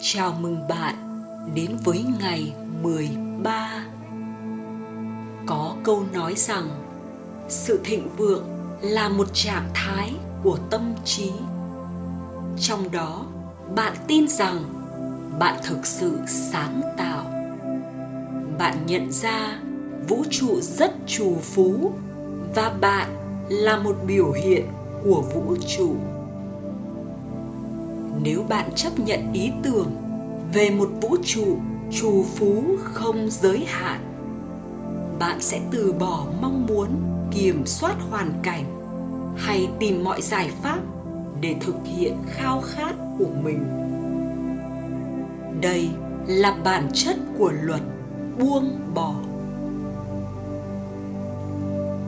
Chào mừng bạn đến với ngày 13. Có câu nói rằng sự thịnh vượng là một trạng thái của tâm trí. Trong đó, bạn tin rằng bạn thực sự sáng tạo. Bạn nhận ra vũ trụ rất trù phú và bạn là một biểu hiện của vũ trụ nếu bạn chấp nhận ý tưởng về một vũ trụ trù phú không giới hạn, bạn sẽ từ bỏ mong muốn kiểm soát hoàn cảnh hay tìm mọi giải pháp để thực hiện khao khát của mình. Đây là bản chất của luật buông bỏ.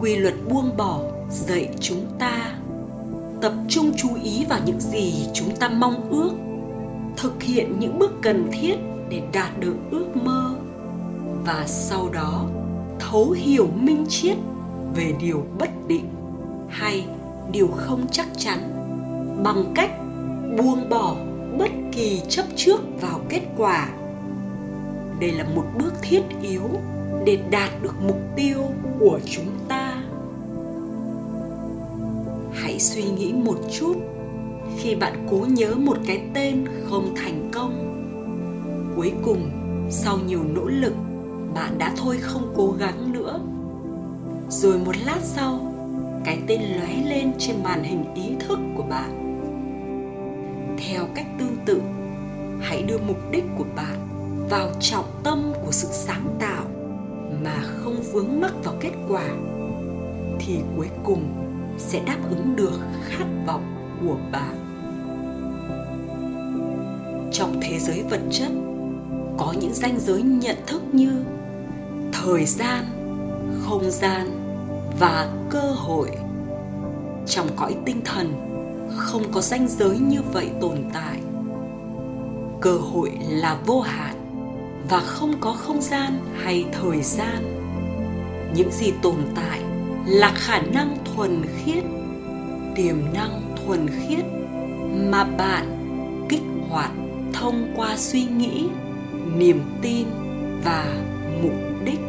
Quy luật buông bỏ dạy chúng ta tập trung chú ý vào những gì chúng ta mong ước, thực hiện những bước cần thiết để đạt được ước mơ, và sau đó thấu hiểu minh triết về điều bất định hay điều không chắc chắn bằng cách buông bỏ bất kỳ chấp trước vào kết quả. Đây là một bước thiết yếu để đạt được mục tiêu của chúng suy nghĩ một chút. Khi bạn cố nhớ một cái tên không thành công, cuối cùng sau nhiều nỗ lực, bạn đã thôi không cố gắng nữa. Rồi một lát sau, cái tên lóe lên trên màn hình ý thức của bạn. Theo cách tương tự, hãy đưa mục đích của bạn vào trọng tâm của sự sáng tạo mà không vướng mắc vào kết quả. Thì cuối cùng sẽ đáp ứng được khát vọng của bạn trong thế giới vật chất, có những ranh giới nhận thức như thời gian, không gian và cơ hội. Trong cõi tinh thần, không có ranh giới như vậy tồn tại. Cơ hội là vô hạn và không có không gian hay thời gian. Những gì tồn tại là khả năng thuần khiết, tiềm năng thuần khiết mà bạn kích hoạt thông qua suy nghĩ, niềm tin và mục đích.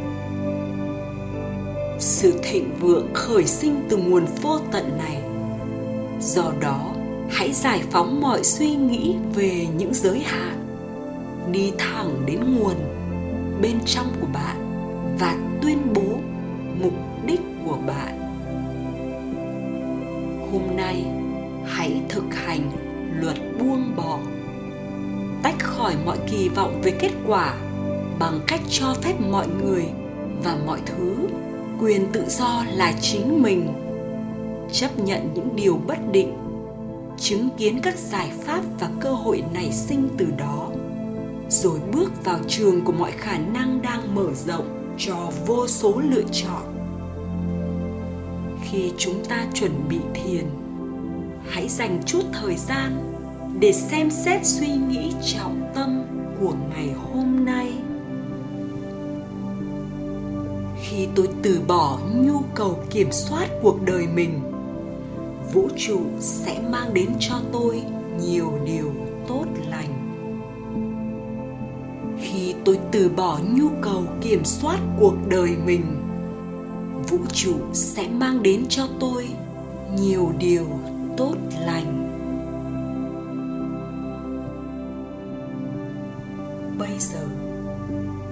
Sự thịnh vượng khởi sinh từ nguồn vô tận này. Do đó, hãy giải phóng mọi suy nghĩ về những giới hạn, đi thẳng đến nguồn bên trong của bạn và tuyên bố mục hôm nay, hãy thực hành luật buông bỏ. Tách khỏi mọi kỳ vọng về kết quả bằng cách cho phép mọi người và mọi thứ quyền tự do là chính mình. Chấp nhận những điều bất định, chứng kiến các giải pháp và cơ hội nảy sinh từ đó, rồi bước vào trường của mọi khả năng đang mở rộng cho vô số lựa chọn khi chúng ta chuẩn bị thiền. Hãy dành chút thời gian để xem xét suy nghĩ trọng tâm của ngày hôm nay. Khi tôi từ bỏ nhu cầu kiểm soát cuộc đời mình, vũ trụ sẽ mang đến cho tôi nhiều điều tốt lành. Khi tôi từ bỏ nhu cầu kiểm soát cuộc đời mình vũ trụ sẽ mang đến cho tôi nhiều điều tốt lành. Bây giờ,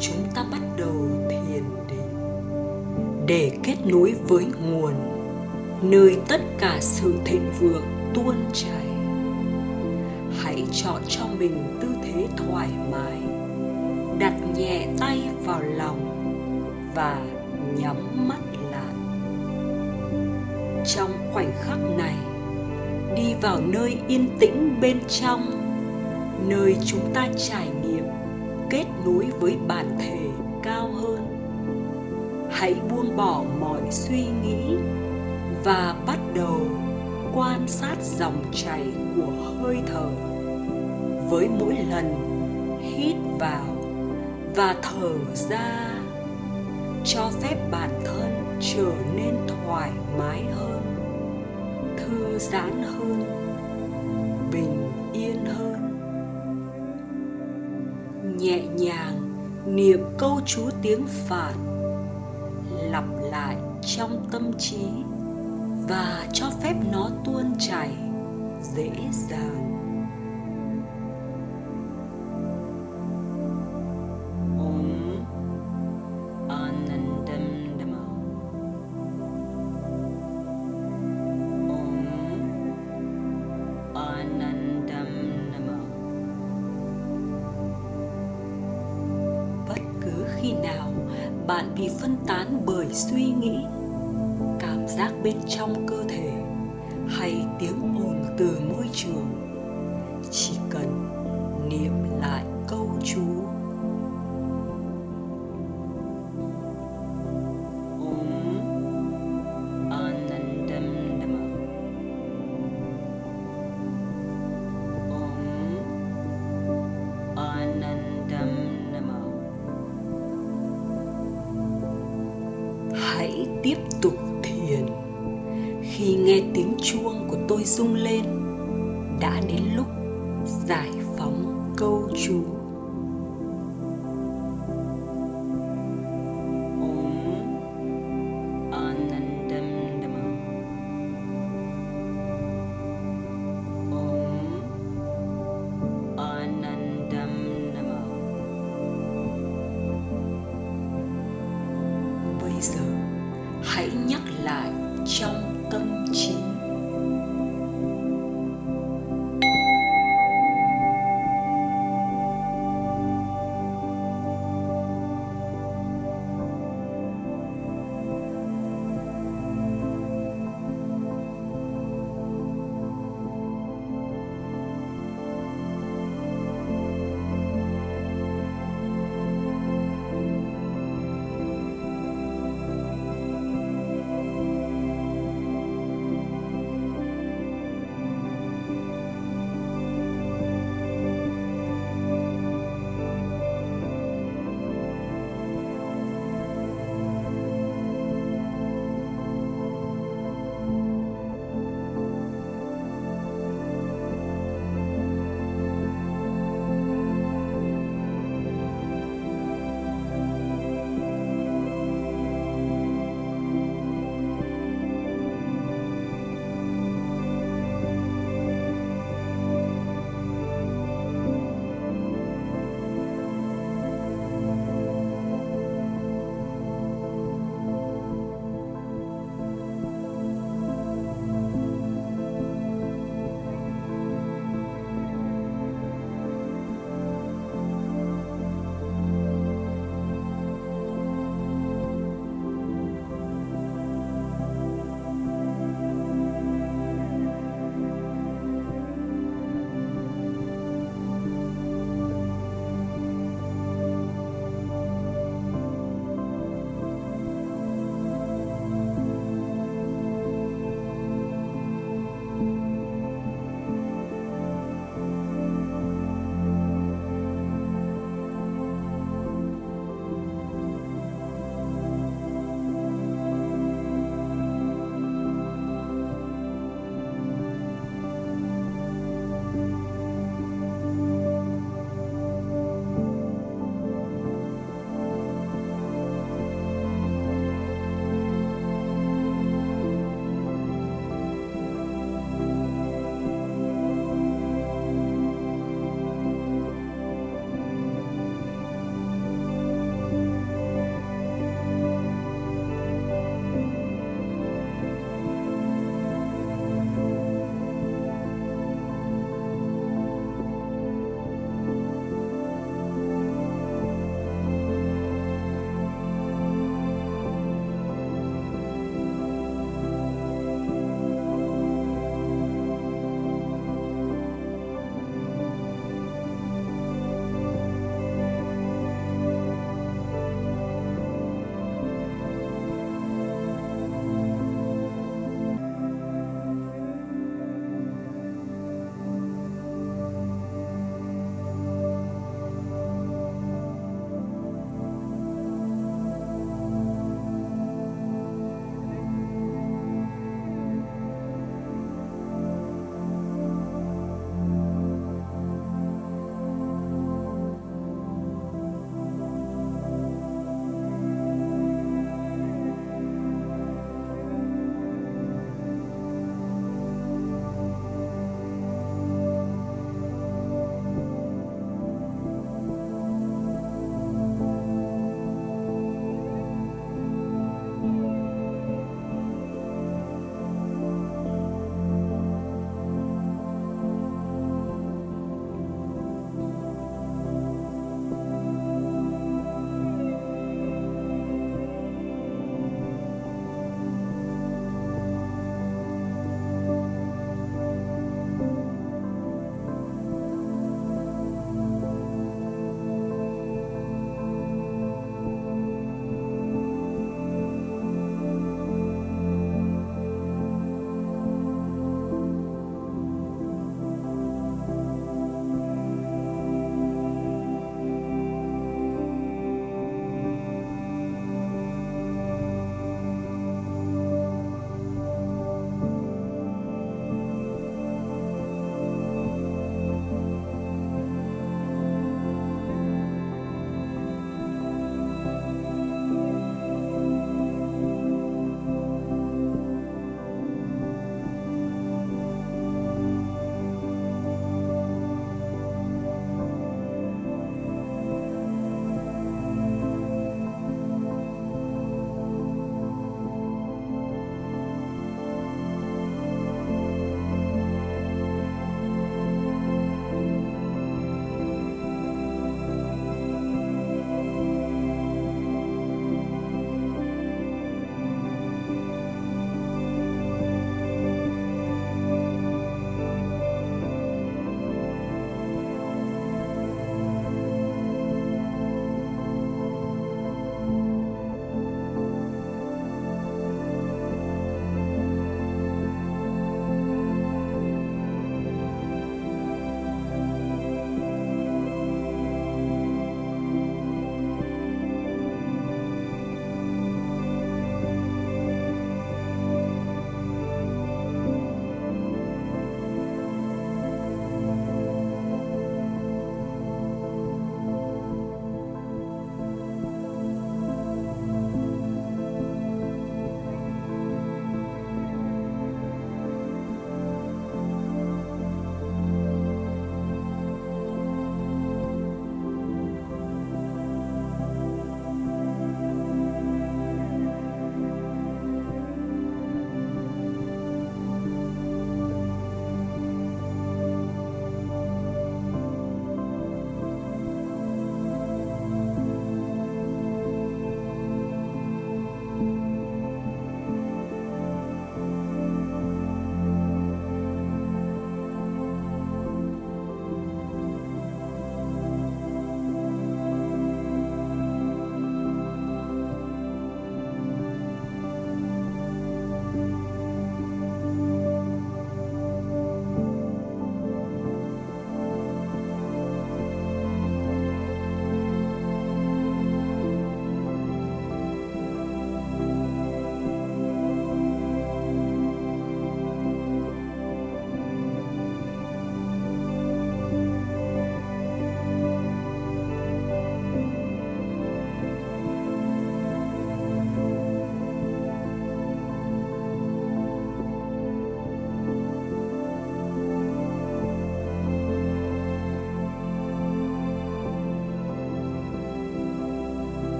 chúng ta bắt đầu thiền định để kết nối với nguồn nơi tất cả sự thịnh vượng tuôn chảy. Hãy chọn cho mình tư thế thoải mái, đặt nhẹ tay vào lòng và nhắm mắt trong khoảnh khắc này. Đi vào nơi yên tĩnh bên trong, nơi chúng ta trải nghiệm, kết nối với bản thể cao hơn. Hãy buông bỏ mọi suy nghĩ và bắt đầu quan sát dòng chảy của hơi thở. Với mỗi lần hít vào và thở ra, cho phép bản thân trở nên thoải mái hơn thư giãn hơn, bình yên hơn. Nhẹ nhàng niệm câu chú tiếng phạn, lặp lại trong tâm trí và cho phép nó tuôn chảy dễ dàng. Phân tán bởi suy nghĩ, cảm giác bên trong cơ thể hay tiếng ồn từ môi trường. Chỉ cần niệm lại câu chú hãy tiếp tục thiền. Khi nghe tiếng chuông của tôi rung lên, đã đến lúc giải phóng câu chú. Hãy nhắc lại trong tâm trí.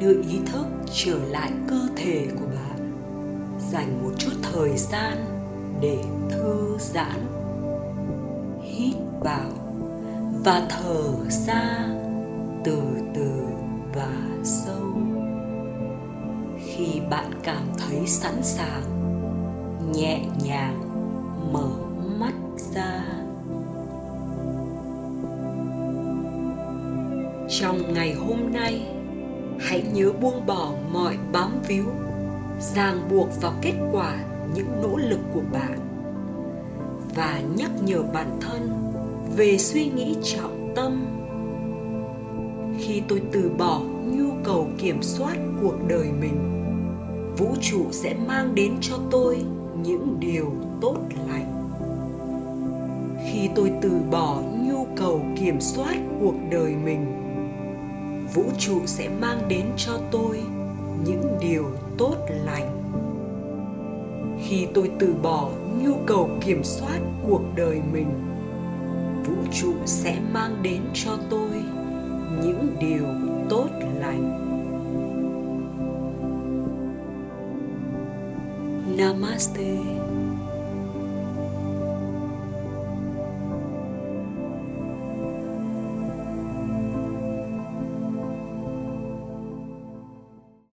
Đưa ý thức trở lại cơ thể của bạn dành một chút thời gian để thư giãn, hít vào và thở ra từ từ và sâu. Khi bạn cảm thấy sẵn sàng, nhẹ nhàng mở mắt ra. Trong ngày hôm nay hãy nhớ buông bỏ mọi bám víu, ràng buộc vào kết quả những nỗ lực của bạn. Và nhắc nhở bản thân về suy nghĩ trọng tâm. Khi tôi từ bỏ nhu cầu kiểm soát cuộc đời mình, vũ trụ sẽ mang đến cho tôi những điều tốt lành. Khi tôi từ bỏ nhu cầu kiểm soát cuộc đời mình vũ trụ sẽ mang đến cho tôi những điều tốt lành. Khi tôi từ bỏ nhu cầu kiểm soát cuộc đời mình, vũ trụ sẽ mang đến cho tôi những điều tốt lành. Namaste.